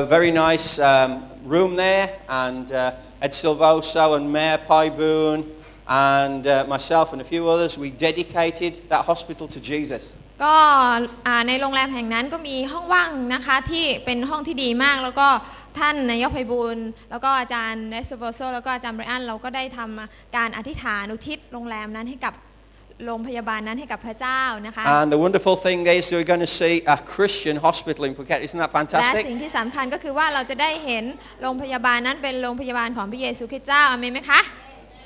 A very nice um, room there, and uh, Ed Silvoso and Mayor Pai Boone and uh, myself and a few others, we dedicated that hospital to Jesus. ก็อ่าในโรงแรมแห่งนั้นก็มีห้องว่างนะคะที่เป็นห้องที่ดีมาก แล้วก็ท่านนายกไพบูลย์แล้วก็อาจารย์เนสโบโซแล้วก็อาจารย์ไบรอันเราก็ได้ทำการอธิษฐานอุทิศโรงแรมนั้นให้กับ โรงพยาบาลนั้นให้กับพระเจ้านะคะ And the wonderful thing is we're going to see a Christian hospital in Phuket. Isn't that และ fantastic? สิ่งที่สำคัญก็คือว่าเราจะได้เห็นโรงพยาบาลนั้นเป็นโรงพยาบาลของพระเยซูคริสต์เจ้าอเมนไหมคะ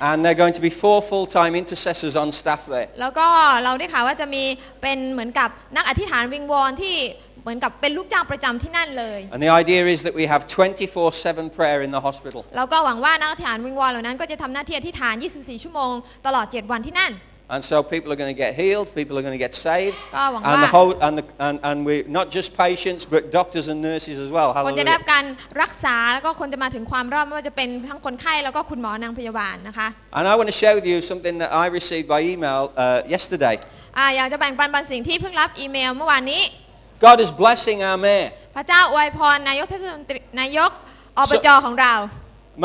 And there are going to be four full-time intercessors on staff there. แล้วก็เราได้ข่าวว่าจะมีเป็นเหมือนกับนักอธิษฐานวิงวอนที่เหมือนกับเป็นลูกจ้างประจำที่นั่นเลย And the idea is that we have 24-7 prayer in the hospital. แล้วก็หวังว่านักอธิษฐานวิงวอนเหล่านั้นก็จะทำหน้าที่อธิษฐาน 24 ชั่วโมงตลอด 7 วันที่นั่น And so people are going to get healed, people are going to get saved. ก็หวัง And the ว่า whole, and, the, and, and we, not just patients, but doctors and nurses as well. คนจะได้ Hallelujah. รับการรักษาแล้วก็คนจะมาถึงความรอดไม่ว่าจะเป็นทั้งคนไข้แล้วก็คุณหมอนางพยาบาลนะคะ And I want to share with you something that I received by email uh, yesterday. อ่าอยากจะแบ่งปันบางสิ่งที่เพิ่งรับอีเมลเมื่อวานนี้ God is blessing our mayor. พระเจ้าอวยพรนายกเทศมนตรีนายกอบจของเรา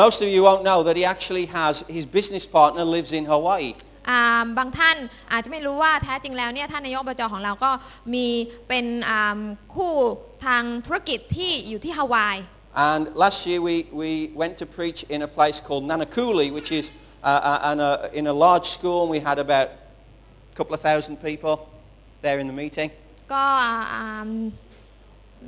Most of you won't know that he actually has, his business partner lives in Hawaii. อ่าบางท่านอาจจะไม่รู้ว่าแท้จริงแล้วเนี่ยท่านนายกอบจของเราก็มีเป็นอ่าคู่ทางธุรกิจที่อยู่ที่ฮาวาย And last year we, we went to preach in a place called Nanakuli, which is uh, uh, and, uh, in a large school, and we had about a couple of thousand people there in the meeting. ก็อ่า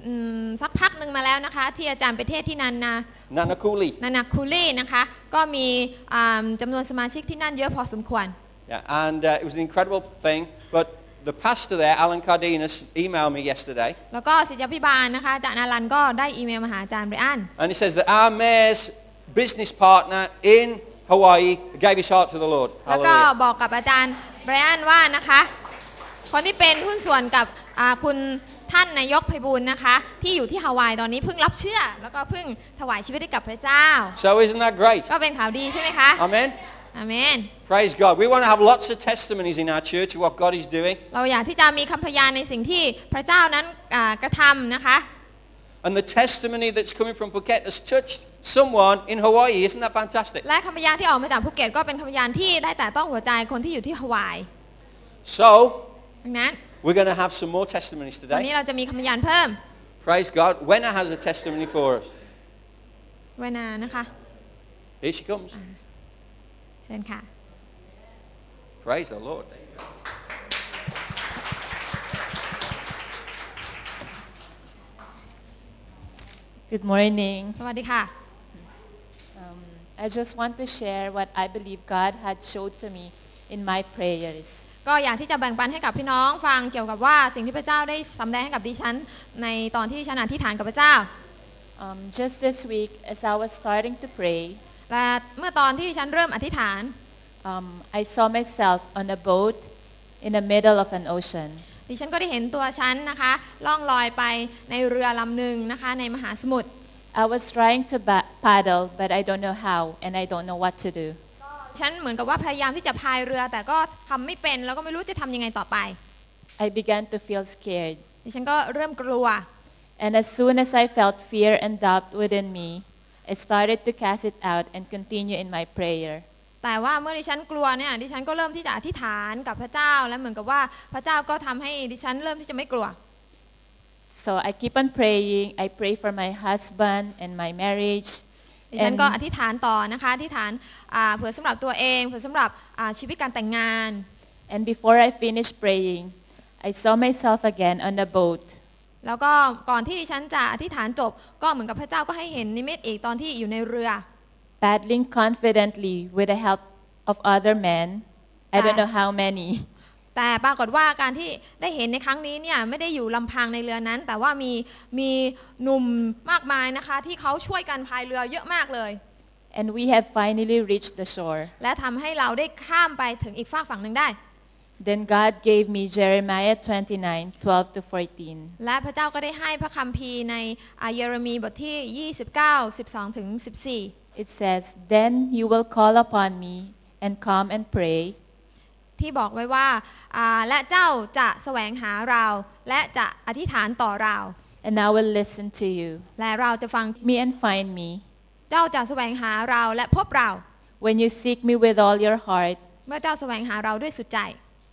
อืมสักพักหนึ่งมาแล้วนะคะ ที่อาจารย์ไปเทศน์ที่นันนา Nanakuli. นานาคูลี่นะคะ ก็มีอ่าจำนวนสมาชิกที่นั่นเยอะพอสมควร Yeah, and uh, it was an incredible thing. But the pastor there, Alan Cardenas, emailed me yesterday, แล้วก็ศิษยาพิบาลนะคะอาจารย์อารันก็ได้อีเมลมาหาอาจารย์ไบรอัน and he says that our mayor's business partner in Hawaii gave his heart to the Lord. แล้วก็ Hallelujah. บอกกับอาจารย์ไบรอันว่านะคะ คนที่เป็นหุ้นส่วนกับอ่าคุณท่านนายกไพบูลย์นะคะ ที่อยู่ที่ฮาวายตอนนี้เพิ่งรับเชื่อ แล้วก็เพิ่งถวายชีวิตให้กับพระเจ้า So isn't that great? ก็เป็นข่าวดีใช่ไหมคะ Amen. อาเมน Praise God. We want to have lots of testimonies in our church of what God is doing. เราอยากที่จะมีคำพยานในสิ่งที่พระเจ้านั้นอ่ากระทำนะคะ And the testimony that's coming from Phuket has touched someone in Hawaii. Isn't that fantastic? และคำพยานที่ออกมาจากภูเก็ตก็เป็นคำพยานที่ได้แต่ต้องหัวใจคนที่อยู่ที่ฮาวาย So ดังนั้น we're going to have some more testimonies วัน today. นี้เราจะมีคำพยานเพิ่ม Praise God. Wenna has a testimony for us. ไว้นานะคะ Here she comes. เชิญค่ะ Praise the Lord. Good morning. สวัสดีค่ะ Um, I just want to share what I believe God had showed to me in my prayers. ก็อยากที่จะแบ่งปันให้กับพี่น้องฟังเกี่ยวกับว่าสิ่งที่พระเจ้าได้สำแดงให้กับดิฉัน ในตอนที่ฉันอธิษฐานกับพระเจ้า Um, just this week, as I was starting to pray, และเมื่อตอนที่ดิฉันเริ่มอธิษฐาน um, I saw myself on a boat in the middle of an ocean. ดิฉันก็ได้เห็นตัวฉันนะคะล่องลอยไปในเรือลำหนึ่งนะคะในมหาสมุทร I was trying to ba- paddle, but I don't know how, and I don't know what to do. ฉันเหมือนกับว่าพยายามที่จะพายเรือแต่ก็ทำไม่เป็นแล้วก็ไม่รู้จะทำยังไงต่อไป I began to feel scared. ดิฉันก็เริ่มกลัว And as soon as I felt fear and doubt within me, I started to cast it out and continue in my prayer. แต่ว่าเมื่อดิฉันกลัวเนี่ยดิฉันก็เริ่มที่จะอธิษฐานกับพระเจ้าและเหมือนกับว่าพระเจ้าก็ทำให้ดิฉันเริ่มที่จะไม่กลัว So I keep on praying. I pray for my husband and my marriage. ดิฉัน And, ก็อธิษฐานต่อนะคะอธิษฐานอ่าเผื่อสำหรับตัวเองเผื่อสำหรับอ่าชีวิตการแต่งงาน and before I finished praying, I saw myself again on a boat. แล้วก็ก่อนที่ดิฉันจะอธิษฐานจบ ก็เหมือนกับพระเจ้าก็ให้เห็นนิมิตอีกตอนที่อยู่ในเรือ paddling confidently with the help of other men. I don't know how many. แต่ปรากฏว่าการที่ได้เห็นในครั้งนี้เนี่ยไม่ได้อยู่ลำพังในเรือนั้น แต่ว่ามีมีหนุ่มมากมายนะคะ ที่เขาช่วยกันพายเรือเยอะมากเลย And we have finally reached the shore. และทำให้เราได้ข้ามไปถึงอีกฝากฝั่งหนึ่งได้ Then God gave me Jeremiah 29, 12 to 14. และพระเจ้าก็ได้ให้พระคัมภีร์ในอ่าเยเรมีบทที่ 29 12ถึง14 It says, Then you will call upon me and come and pray, ที่บอกไว้ว่าอ่าและเจ้าจะแสวงหาเรา และจะอธิษฐานต่อเรา and I will listen to you. และเราจะฟัง Me and find me. เจ้าจะแสวงหาเราและพบเรา When you seek me with all your heart, เมื่อเจ้าแสวงหาเราด้วยสุดใจ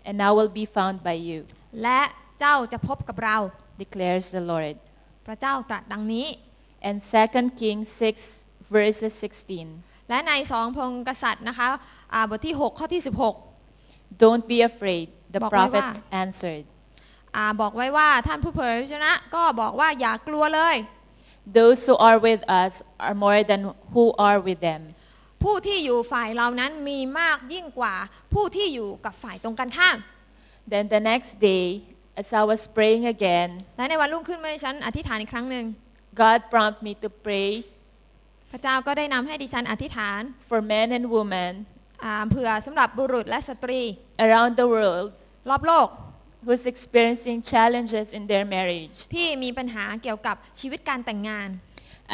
and I will be found by you, และเจ้าจะพบกับเรา declares the Lord. พระเจ้าตรัสดังนี้ And 2 Kings 6 verses 16. และในสองพงศ์กษัตริย์นะคะอ่าบทที่ 6 ข้อที่ Don't be afraid, theบอกไว้ว่า prophets answered. 16อ่าบอกไว้ว่าท่านผู้เผยพระชนะ ก็บอกว่าอย่ากลัวเลย Those who are with us are more than who are with them. ผู้ที่อยู่ฝ่ายเรานั้นมีมากยิ่งกว่าผู้ที่อยู่กับฝ่ายตรงกันข้าม Then the next day, as I was praying again, และในวันรุ่งขึ้นเมื่อฉันอธิษฐานอีกครั้งหนึ่ง God prompted me to pray พระเจ้าก็ได้นำให้ดิฉันอธิษฐาน for men and women อ่าเผื่อสำหรับบุรุษและสตรี around the world รอบโลก who's experiencing challenges in their marriage. ที่มีปัญหาเกี่ยวกับชีวิตการแต่งงาน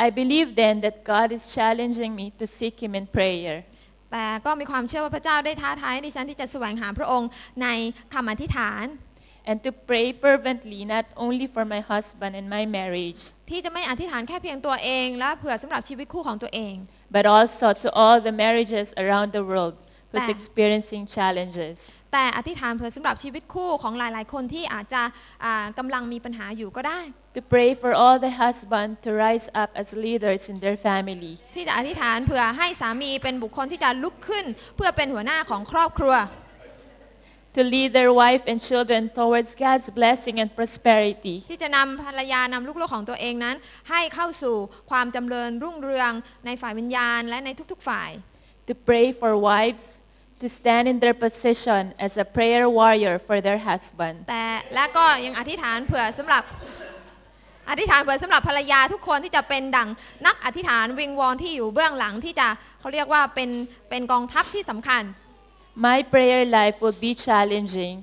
I believe then that God is challenging me to seek Him in prayer. แต่ก็มีความเชื่อว่าพระเจ้าได้ท้าทายให้ดิฉันที่จะแสวงหาพระองค์ในคำอธิษฐาน and to pray fervently not only for my husband and my marriage, ที่จะไม่อธิษฐานแค่เพียงตัวเอง และเผื่อสำหรับชีวิตคู่ของตัวเอง but also to all the marriages around the world who's Ba. experiencing challenges. แต่อธิษฐานเผื่อสำหรับชีวิตคู่ของหลาย ๆ คนที่อาจจะอ่ากำลังมีปัญหาอยู่ก็ได้ To pray for all the husbands to rise up as leaders in their family. ที่จะอธิษฐานเผื่อให้สามีเป็นบุคคลที่จะลุกขึ้น เพื่อเป็นหัวหน้าของครอบครัว To lead their wife and children towards God's blessing and prosperity. ที่จะนำภรรยานำลูกๆของตัวเองนั้น ให้เข้าสู่ความจำเริญรุ่งเรืองในฝ่ายวิญญาณและในทุก ๆ ฝ่าย To pray for wives to stand in their position as a prayer warrior for their husband. แต่และก็ยังอธิษฐานเผื่อสำหรับอธิษฐานเผื่อสำหรับภรรยาทุกคนที่จะเป็นดั่งนักอธิษฐานวิงวอนที่อยู่เบื้องหลังที่จะเขาเรียกว่าเป็นเป็นกองทัพที่สำคัญ My prayer life will be challenging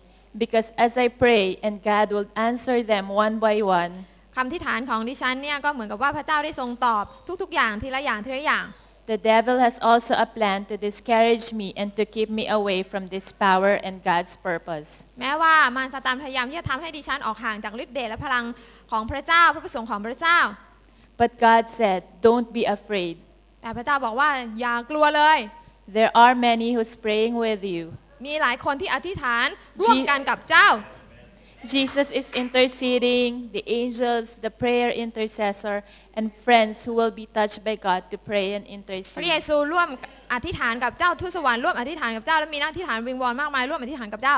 because as I pray and God will answer them one by one, คำอธิษฐานของดิฉันเนี่ยก็เหมือนกับว่าพระเจ้าได้ทรงตอบทุกๆอย่างทีละอย่างทีละอย่าง the devil has also a plan to discourage me and to keep me away from this power and God's purpose. แม้ว่ามารซาตานพยายามที่จะทำให้ดิฉันออกห่างจากฤทธิ์เดชและพลังของพระเจ้าพระประสงค์ของพระเจ้า But God said, don't be afraid. แต่พระเจ้าบอกว่าอย่ากลัวเลย There are many who's praying with you. มีหลายคนที่อธิษฐานร่วมกันกับเจ้า Jesus is interceding, the angels, the prayer intercessor, and friends who will be touched by God to pray and พระเย intercede. ซูร่วมอธิษฐานกับเจ้าทูตสวรรค์ร่วมอธิษฐานกับเจ้าและมีนักอธิษฐานวิงวอนมากมายร่วมอธิษฐานกับเจ้า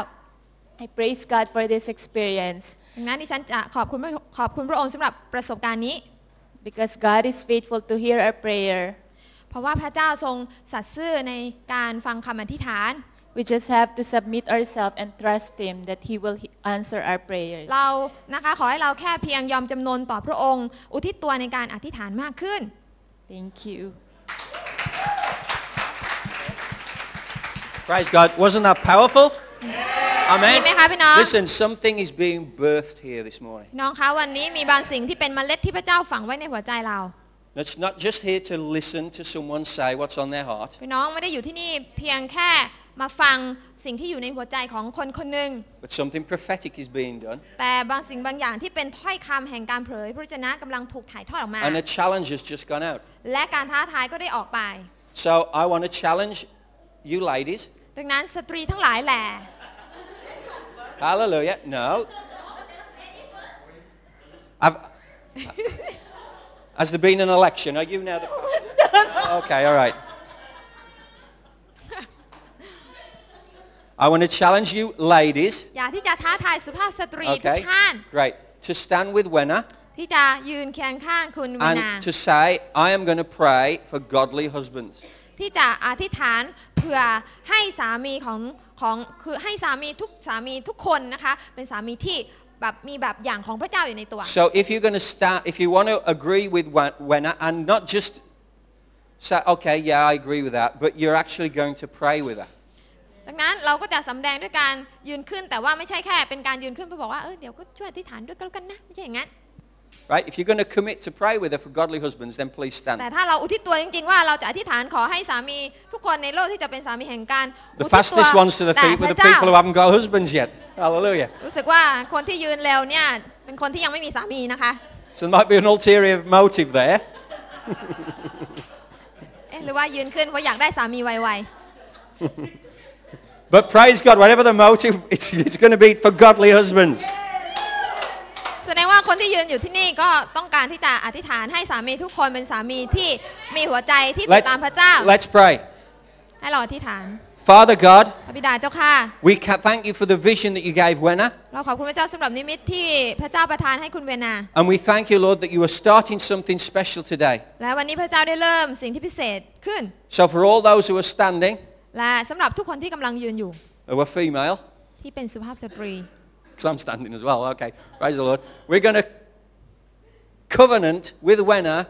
I praise God for this experience ดังนั้นดิฉันจะขอบคุณพระขอบคุณพระองค์สำหรับประสบการณ์นี้ because God is faithful to hear our prayer. เพราะว่าพระเจ้าทรงสัตย์ซื่อในการฟังคำอธิษฐาน We just have to submit ourselves and trust Him that He will he- answer our prayers. เรานะคะขอให้เราแค่เพียงยอมจำนนต่อพระองค์ อุทิศตัวในการอธิษฐานมากขึ้น Thank you. Praise God. Wasn't that powerful? ดี Amen. ไหมคะพี่น้อง Listen, something is being birthed here this morning. พี่น้องคะวันนี้มีบางสิ่งที่เป็นเมล็ดที่พระเจ้าฝังไว้ในหัวใจเรา It's not just here to listen to someone say what's on their heart, พี่น้องไม่ได้อยู่ที่นี่เพียงแค่ มาฟังสิ่งที่อยู่ในหัวใจของคนคนหนึ่ง but something prophetic is being done. แต่บางสิ่งบางอย่างที่เป็นถ้อยคำแห่งการเผยพระวจนะกำลังถูกถ่ายทอดออกมา And a challenge has just gone out. และการท้าทายก็ได้ออกไป So I want to challenge you ladies. ดังนั้นสตรีทั้งหลายแหละ Hallelujah. No. I've, has there been an election? Are you now the... Okay, all right. I want to challenge you ladies. อยากที่จะท้าทายสุภาพสตรีทุก Okay, ท่าน great. To stand with Wenna ที่จะยืนเคียงข้างคุณวินา and to say, I am going to pray for godly husbands. ที่จะอธิษฐานเพื่อให้สามีของของคือให้สามีทุกสามีทุกคนนะคะ เป็นสามีที่แบบมีแบบอย่างของพระเจ้าอยู่ในตัว So if you're going to start, if you want to agree with Wen- Wenna and not just say, okay, yeah, I agree with that, but you're actually going to pray with her. ดังนั้นเราก็จะสำแดงด้วยการยืนขึ้นแต่ว่าไม่ใช่แค่เป็นการยืนขึ้นเพื่อบอกว่าเออเดี๋ยวก็ช่วยอธิษฐานด้วยกันแล้วกันนะไม่ใช่อย่างนั้น Right? If you're going to commit to pray with her for godly husbands, then please แต่ stand. ถ้าเราอุทิศตัวจริงๆว่าเราจะอธิษฐานขอให้สามีทุกคนในโลกที่จะเป็นสามีแห่งการ The อุทิศตัว fastest ones to the แต่ feet พ were ระ the เจ้า people who haven't got husbands yet. Hallelujah. รู้สึกว่าคนที่ยืนเร็วเนี่ยเป็นคนที่ยังไม่มีสามีนะคะ So there might be an ulterior motive there. เอ๊ะหรือว่ายืนขึ้นเพราะอยากได้สามีไว But praise God, whatever the motive, it's, it's going to be for godly husbands. ๆแสดงว่าคนที่ยืนอยู่ที่นี่ก็ต้องการที่จะอธิษฐานให้สามีทุกคนเป็นสามีที่มีหัวใจที่ติด Let's, ตามพระเจ้า let's pray. ให้เราอธิษฐาน Father God, พระบิดาเจ้าค่ะ we ca- thank you for the vision that you gave Wenna. เราขอบคุณพระเจ้าสำหรับนิมิตที่พระเจ้าประทานให้คุณเวนา And we thank you, Lord, that you are starting something special today. และวันนี้พระเจ้าได้เริ่มสิ่งที่พิเศษขึ้น So for all those who are standing, และสำหรับทุกคนที่กำลังยืนอยู่ who are female, ที่เป็นสุภาพสตรี because I'm standing as well, okay, praise the Lord. We're going to covenant with Wenna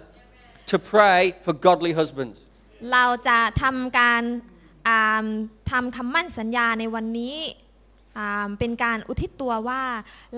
to pray for godly husbands. เราจะทำการอ่าทำคำมั่นสัญญาในวันนี้อ่าเป็นการอุทิศตัวว่า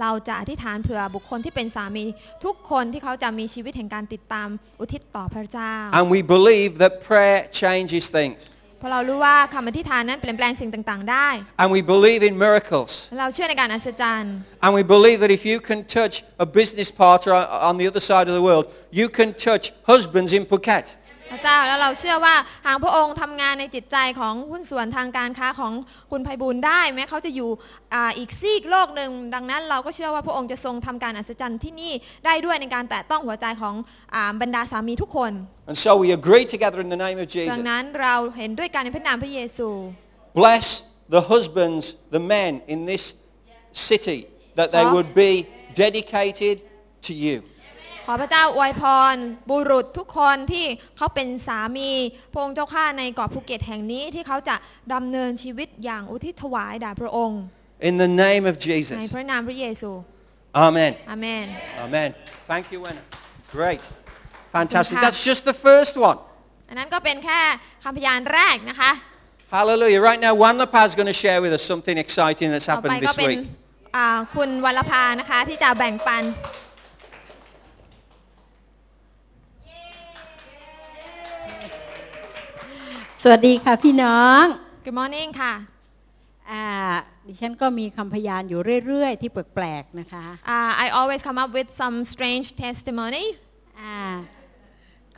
เราจะอธิษฐานเผื่อบุคคลที่เป็นสามีทุกคนที่เขาจะมีชีวิตแห่งการติดตามอุทิศต่อพระเจ้า And we believe that prayer changes things. เพราะเรารู้ว่าคำอธิษฐานนั้นเปลี่ยนแปลงสิ่งต่างๆได้ And we believe in miracles. เราเชื่อในการอัศจรรย์ And we believe that if you can touch a business partner on- on the other side of the world, you can touch husbands in Phuket. พระเจ้าแล้วเราเชื่อว่าหากพระองค์ทำงานในจิตใจของหุ้นส่วนทางการค้าของคุณไพบูลย์ได้ แม้เขาจะอยู่อาอีกซีกโลกหนึ่งดังนั้นเราก็เชื่อว่าพระองค์จะทรงทำการอัศจรรย์ที่นี่ได้ด้วยในการแตะต้องหัวใจของอาบรรดาสามีทุกคน And so we agree together in the name of ดั Jesus. งนั้นเราเห็นด้วยกันในพระนามพระเยซู Bless the husbands, the men in this city, that they Huh? would be dedicated to you. ขอพระเจ้าอวยพร บุรุษทุกคนที่เขาเป็นสามีพระองค์เจ้าข้าในเกาะภูเก็ตแห่งนี้ที่เขาจะดำเนินชีวิตอย่างอุทิศถวายแด่พระองค์ In the name of ใน Jesus. พระนามพระเยซู Amen. อาเมน Amen. Thank you, Wenna. Great. Fantastic. Thank you. That's just the first one. อันนั้นก็เป็นแค่คำพยานแรกนะคะ Hallelujah. Right now, Juan Lapaz is going to share with us something exciting that's ต่อไป happened ก็ this เป็น week. อ่าคุณวรภานะคะที่จะแบ่งปัน สวัสดีค่ะพี่น้อง Good morning ค่ะอ่าดิฉันก็มีคำพยานอยู่เรื่อยๆ ที่แปลกๆนะคะ uh, I always come up with some strange testimony อ่า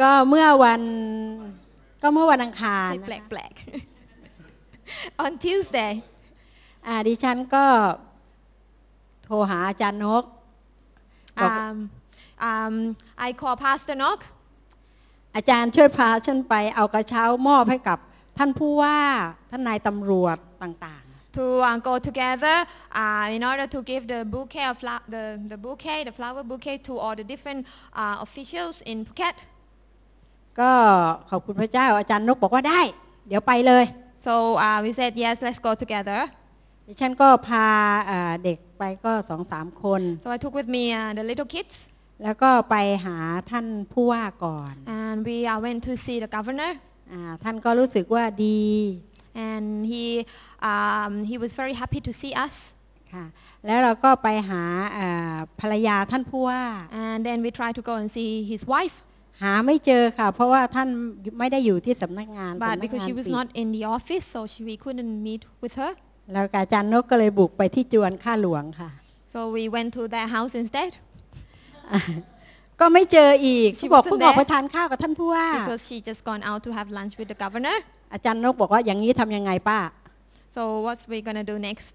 ก็เมื่อวันก็เมื่อวันอังคารที่นะแปคะลกๆ on Tuesday อ่าดิฉันก็โทรหาอาจารย์นกบอก um, um, I call Pastor Nok อาจารย์ช่วยพาฉันไปเอากระเช้ามอบให้กับท่านผู้ว่าท่านนายตำรวจต่าง to uh, go together uh, in order to give the bouquet of fla- the, the bouquet the flower bouquet to all the different uh, officials in Phuket ๆก็ขอบคุณพระเจ้าอาจารย์นกบอกว่าได้ เดี๋ยวไปเลย so uh, we said yes let's go together ดิฉันก็พาอ่าเด็กไปก็สองสามคน so I took with me uh, the little kids แล้วก็ไปหาท่านผู้ว่าก่อน and we uh, went to see the governor อ่าท่านก็รู้สึกว่าดี and he um, he was very happy to see us ค่ะแล้วเราก็ไปหาอ่าภรรยาท่านผู้ว่า and then we tried to go and see his wife หาไม่เจอค่ะ เพราะว่าท่านไม่ได้อยู่ที่สำนักงาน but สำนัก because งาน she was ปิด not in the office so she, we couldn't meet with her แล้วอาจารย์นกก็เลยบุกไปที่จวนข้าหลวงค่ะ so we went to their house instead ก็ไม่เจออีก She ที่บอก wasn't เพิ่งออก there ไปทานข้าวกับท่านผู้ว่า because she just gone out to have lunch with the governor อาจารย์นกบอกว่าอย่างนี้ทำยังไงป้า so what's we gonna do next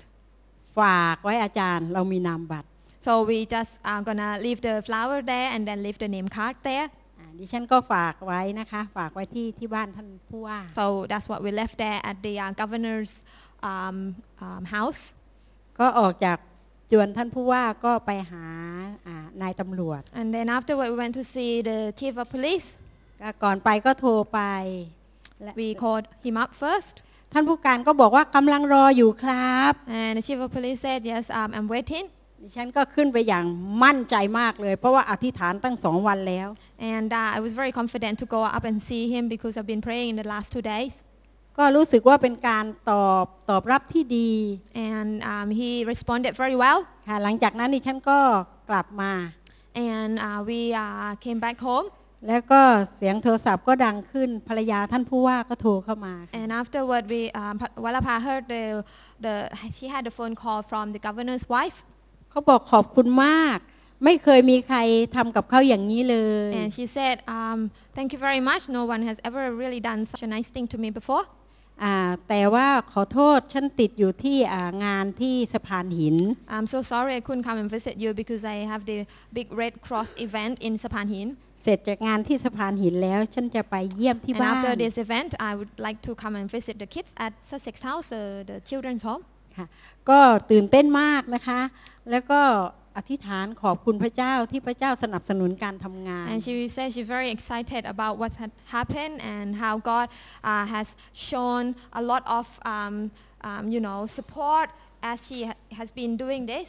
ฝากไว้อาจารย์เรามีนามบัตร so we just are gonna leave the flower there and then leave the name card there อ่าดิฉันก็ฝากไว้นะคะ ฝากไว้ที่ที่บ้านท่านผู้ว่า so that's what we left there at the uh, governor's um, um, house ก็ออกจาก จวนท่านผู้ว่าก็ไปหาอ่านายตำรวจ and then afterward we went to see the chief of police ก็ก่อนไปก็โทรไปและ we called him up first ท่านผู้การก็บอกว่ากำลังรออยู่ครับ and the chief of police said yes um, I'm waiting ดิฉันก็ขึ้นไปอย่างมั่นใจมากเลย เพราะว่าอธิษฐานตั้งสองวันแล้ว and uh, I was very confident to go up and see him because I've been praying in the last two days ก็รู้สึกว่าเป็นการตอบตอบรับที่ดี and um, he responded very well ค่ะหลังจากนั้นดิฉันก็กลับมา and uh, we uh, came back home แล้วก็เสียงโทรศัพท์ก็ดังขึ้นภรรยาท่านผู้ว่าก็โทรเข้ามาค่ะ and afterward we um, Pa- Walapa heard the, the she had a phone call from the governor's wife เขาบอกขอบคุณมาก ไม่เคยมีใครทำกับเขาอย่างนี้เลย And she said, um, thank you very much. No one has ever really done such a nice thing to me before. อ่าแต่ว่าขอโทษฉันติดอยู่ที่อ่างานที่สะพานหิน I'm so sorry I couldn't come and visit you because I have the big Red Cross event in Sapan Hin. เสร็จจากงานที่สะพานหินแล้วฉันจะไปเยี่ยมที่ And บ้าน after this event, I would like to come and visit the kids at Sussex House, uh, the children's home. ค่ะก็ตื่นเต้นมากนะคะ แล้วก็ อธิษฐานขอบคุณพระเจ้าที่พระเจ้าสนับสนุนการทำงาน And she said she's very excited about what had happened and how God uh, has shown a lot of um, um, you know support as she has been doing this.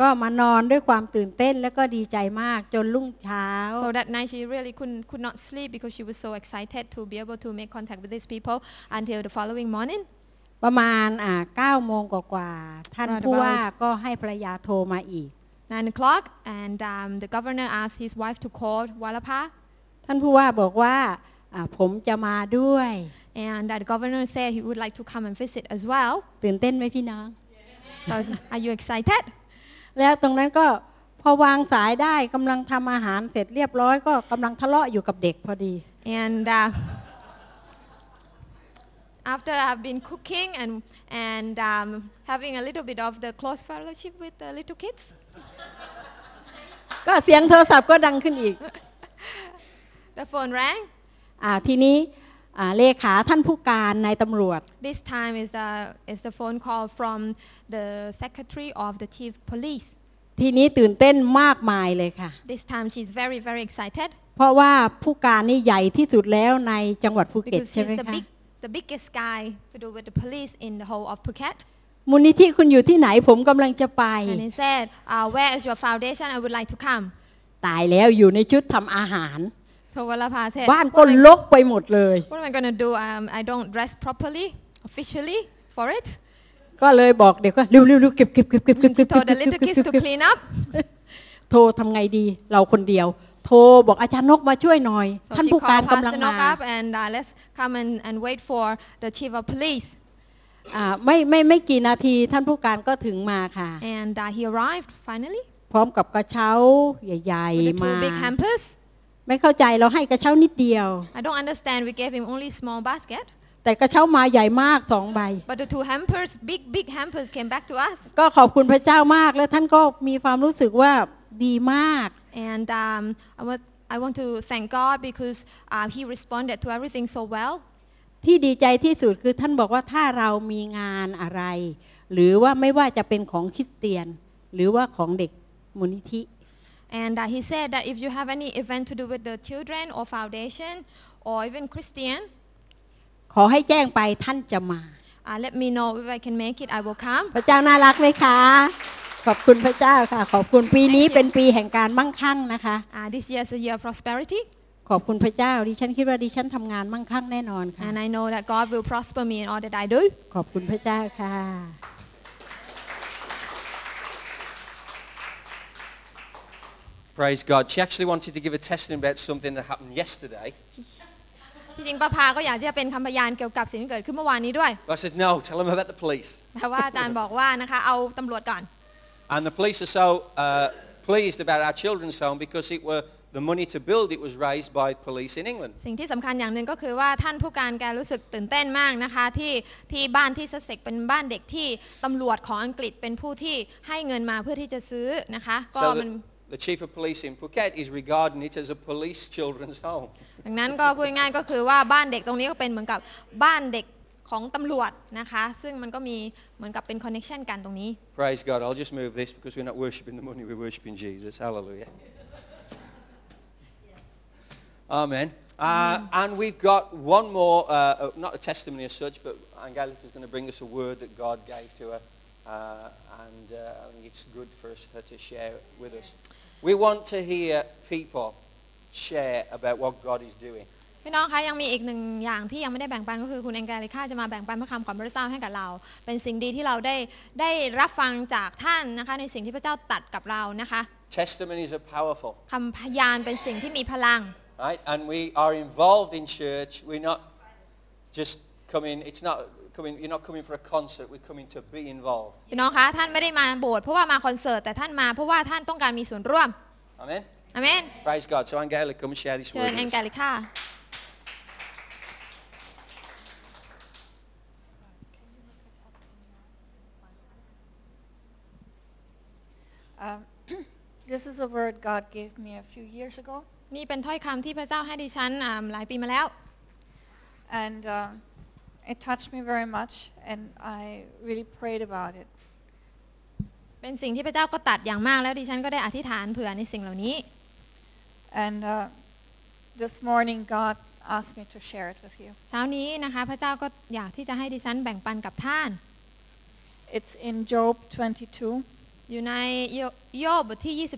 ก็มานอนด้วยความตื่นเต้นแล้วก็ดีใจมากจนรุ่งเช้า so that night she really couldn't could not sleep because she was so excited to be able to make contact with these people until the following morning. ประมาณอ่า9โมงกว่าๆท่าน Right ผู้ว่า about ก็ให้ภรรยาโทรมาอีก Nine o'clock, and um, the governor asked his wife to call Walapa, ท่านผู้ว่าบอกว่าอ่าผมจะมาด้วย and that the governor said he would like to come and visit as well. ตื่นเต้นไหมพี่น้อง So, are you excited? แล้วตรงนั้นก็พอวางสายได้กำลังทำอาหารเสร็จเรียบร้อยก็กำลังทะเลาะอยู่กับเด็กพอดี And uh, after I've been cooking and, and um, having a little bit of the close fellowship with the little kids, ก็เสียงโทรศัพท์ก็ดังขึ้นอีก the phone rang. อ่าทีนี้อ่าเลขาท่านผู้การนายตำรวจ This time is the, is the phone call from the secretary of the chief police. ทีนี้ตื่นเต้นมากมายเลยค่ะ This time she's very, very excited เพราะว่าผู้การนี่ใหญ่ที่สุดแล้วในจังหวัดภูเก็ต because ใช่ไหม he's the, คะ big, the biggest guy to do with the police in the whole of Phuket. มูลนิธิคุณอยู่ที่ไหนผมกำลังจะไป And he said, uh, where is your foundation? I would like to come. ตายแล้วอยู่ในชุดทำอาหาร So Walapa said, บ้านก็ what am, ล I, กไปหมดเลย what am I going to do? Um, I don't dress properly, officially, for it. ก็เลยบอกเด็กว่าเร็วๆๆเก็บเก็บเก็บเก็บเก็บเก็บ Told the little kids to clean up. โทรทำไงดี เราคนเดียว โทรบอกอาจารย์นกมาช่วยหน่อย So ท่าน she ผู้การ called กำลัง Pastor มา Nok up and uh, let's come and, and wait for the chief of police. อ่าไม่ไม่ไม่กี่นาทีท่านผู้การก็ถึงมาค่ะ And uh, he arrived finally พร้อมกับกระเช้าใหญ่ with the ๆมา two big hampers. ไม่เข้าใจเราให้กระเช้านิดเดียว I don't understand. We gave him only small basket, แต่กระเช้ามาใหญ่มากสองใบ but the two hampers, big big hampers, came back to us. ก็ขอบคุณพระเจ้ามาก และท่านก็มีความรู้สึกว่าดีมาก And um, I, want, I want to thank God because uh, he responded to everything so well. ที่ดีใจที่สุดคือท่านบอกว่าถ้าเรามีงานอะไร หรือว่าไม่ว่าจะเป็นของคริสเตียน หรือว่าของเด็กมูลนิธิ And uh, he said that if you have any event to do with the children or foundation or even Christian, ขอให้แจ้งไปท่านจะมา uh, let me know if I can make it. I will come. พระเจ้าน่ารักไหมคะ ขอบคุณพระเจ้าค่ะ ขอบคุณปีนี้ Thank you. เป็นปีแห่งการมั่งคั่งนะคะ Uh, this year is a year of prosperity, ขอบคุณพระเจ้า ดิฉันคิดว่าดิฉันทำงานมั่งคั่งแน่นอนค่ะ and I know that God will prosper me in all that I do. ขอบคุณพระเจ้าค่ะ Praise God. She actually wanted to give a testimony about something that happened yesterday. ที่จริงป้าพาก็อยากที่จะเป็นคำพยานเกี่ยวกับสิ่งที่เกิดขึ้นเมื่อวานนี้ด้วย But I said, no, tell them about the police. แต่ว่าอาจารย์บอกว่านะคะเอาตำรวจก่อน And the police are so uh, pleased about our children's home because it were the money to build it was raised by police in England. สิ่งที่สำคัญอย่างหนึ่งก็คือว่าท่านผู้การแกรู้สึกตื่นเต้นมากนะคะที่ที่บ้านที่ซัสเซ็กเป็นบ้านเด็กที่ตำรวจของอังกฤษเป็นผู้ที่ให้เงินมาเพื่อที่จะซื้อนะคะก็ So มัน the, the chief of police in Phuket is regarding it as a police children's home. ดังนั้นก็พูดง่ายๆก็คือว่าบ้านเด็กตรงนี้ก็เป็นเหมือนกับบ้านเด็ก ของตำรวจนะคะ ซึ่งมันก็มีเหมือนกับเป็นคอนเน t ชันกันตรงนี้ Praise God. I'll just move this because we're not worshipping the money, we're worshipping Jesus. Hallelujah. Amen. Uh, and we've got one more, uh, uh, not a testimony as such, but Angelica is going to bring us a word that God gave to her. Uh, and uh, I think it's good for us, her to share it with us. We want to hear people share about what God is doing. พี่น้องคะยังมีอีกหนึ่งอย่างที่ยังไม่ได้แบ่งปันก็คือคุณแองเกลิค่าจะมาแบ่งปันพระคำของพระเจ้าให้กับเรา เป็นสิ่งดีที่เราได้ได้รับฟังจากท่านนะคะในสิ่งที่พระเจ้าตัดกับเรานะคะ Testimonies are powerful, คำพยานเป็นสิ่งที่มีพลัง right? And we are involved in church. We're not just coming, it's not coming, you're not coming for a concert, we're coming to be involved. พี่น้องคะท่านไม่ได้มาโบสถ์เพราะว่ามาคอนเสิร์ตแต่ท่านมาเพราะว่าท่านต้องการมีส่วนร่วม Amen? อเมน Praise God. So Angela, come and share this เชิ word ญ with แอง us. แกลิค่า Um, this is a word God gave me a few years ago, นี่เป็นถ้อยคำที่พระเจ้าให้ดิฉันอ่าหลายปีมาแล้ว and uh, it touched me very much, and I really prayed about it. เป็นสิ่งที่พระเจ้าก็ตัดอย่างมากแล้วดิฉันก็ได้อธิษฐานเผื่อในสิ่งเหล่านี้ And uh, this morning, God asked me to share it with you. เช้านี้นะคะพระเจ้าก็อยากที่จะให้ดิฉันแบ่งปันกับท่าน It's in Job 22, อยู่ในโยโยบบทที่ 21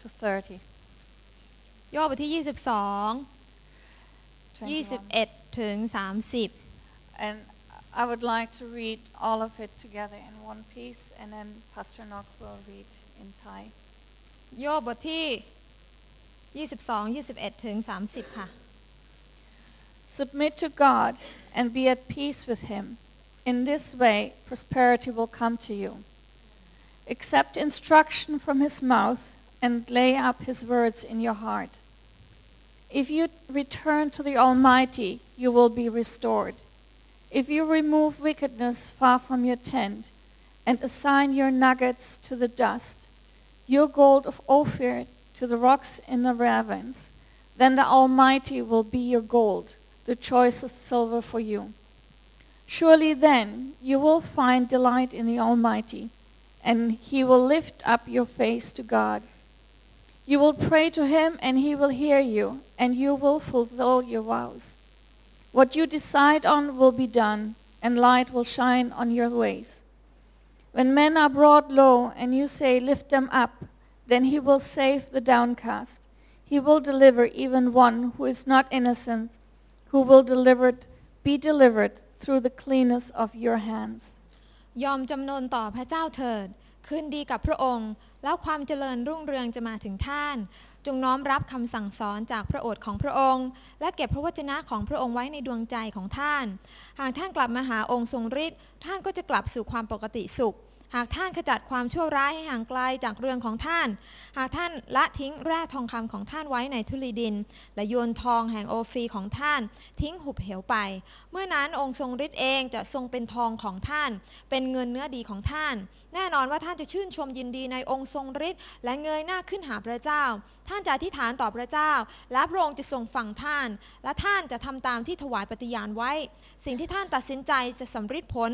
to 30. 22 โยบบทที่ 22 21. 21 ถึง 30 And I would like to read all of it together in one piece, and then Pastor Nock will read in Thai. โยบบทที่ 22 21 ถึง 30 ค่ะ Submit to God and be at peace with Him. In this way, prosperity will come to you. Accept instruction from His mouth and lay up His words in your heart. If you return to the Almighty, you will be restored. If you remove wickedness far from your tent and assign your nuggets to the dust, your gold of Ophir to the rocks in the ravines, then the Almighty will be your gold, the choicest silver for you. Surely then you will find delight in the Almighty, and he will lift up your face to God. You will pray to him, and he will hear you, and you will fulfill your vows. What you decide on will be done, and light will shine on your ways. When men are brought low, and you say, Lift them up, then he will save the downcast. He will deliver even one who is not innocent, who will deliver, be delivered through the cleanness of your hands. ยอมจำนนต่อพระเจ้าเถิด คืนดีกับพระองค์ แล้วความเจริญรุ่งเรืองจะมาถึงท่าน จงน้อมรับคำสั่งสอนจากพระโอษฐ์ของพระองค์ และเก็บพระวจนะของพระองค์ไว้ในดวงใจของท่าน หากท่านกลับมาหาองค์ทรงฤทธิ์ท่านก็จะกลับสู่ความปกติสุข หากท่านขจัดความชั่วร้ายให้ห่างไกลจากเรืองของท่าน หากท่านละทิ้งแร่ทองคำของท่านไว้ในทุลีดิน และโยนทองแห่งโอฟีของท่าน ทิ้งหุบเหวไป เมื่อนั้นองค์ทรงฤทธิ์เองจะทรงเป็นทองของท่าน เป็นเงินเนื้อดีของท่าน แน่นอนว่าท่านจะชื่นชมยินดีในองค์ทรงฤทธิ์และเงยหน้าขึ้นหาพระเจ้า ท่านจะอธิษฐานต่อพระเจ้า และพระองค์จะทรงฟังท่าน และท่านจะทำตามที่ถวายปฏิญาณไว้ สิ่งที่ท่านตัดสินใจจะสำฤทธิ์ผล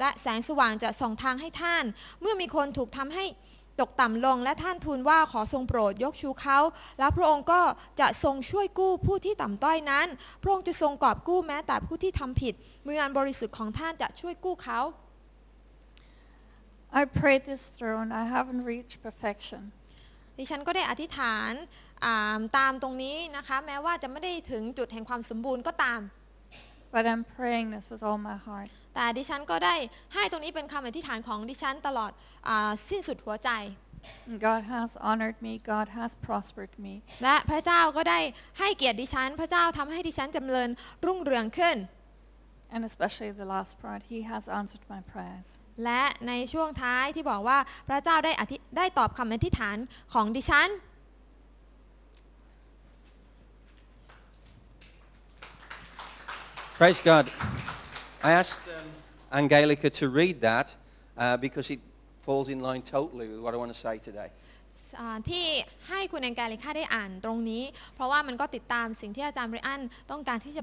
และแสงสว่างจะส่องทางให้ท่านเมื่อมีคนถูกทำให้ตกต่ำลงและท่านทูลว่าขอทรงโปรดยกชูเขา แล้วพระองค์ก็จะทรงช่วยกู้ผู้ที่ต่ำต้อยนั้น พระองค์จะทรงกอบกู้แม้แต่ผู้ที่ทำผิดมืออันบริสุทธิ์ของท่านจะช่วยกู้เขา I prayed this through and I haven't reached perfection. ดิฉันก็ได้อธิษฐานอ่าตามตรงนี้นะคะ แม้ว่าจะไม่ได้ถึงจุดแห่งความสมบูรณ์ก็ตาม But I'm praying this with all my heart. แต่ดิฉันก็ได้ให้ตรงนี้เป็นคำอธิษฐานของดิฉันตลอดอาสิ้นสุดหัวใจ And God has honored me. God has prospered me. และพระเจ้าก็ได้ให้เกียรติดิฉัน พระเจ้าทำให้ดิฉันจำเริญรุ่งเรืองขึ้น And especially the last part, He has answered my prayers. และในช่วงท้ายที่บอกว่าพระเจ้าได้อธิได้ตอบคำอธิษฐานของดิฉัน Praise God. I asked um, Angelica to read that uh, because it falls in line totally with what I want to say today. ที่ให้คุณแองแกลิค่าได้อ่านตรงนี้ เพราะว่ามันก็ติดตามสิ่งที่อาจารย์บริอันต้องการที่จะ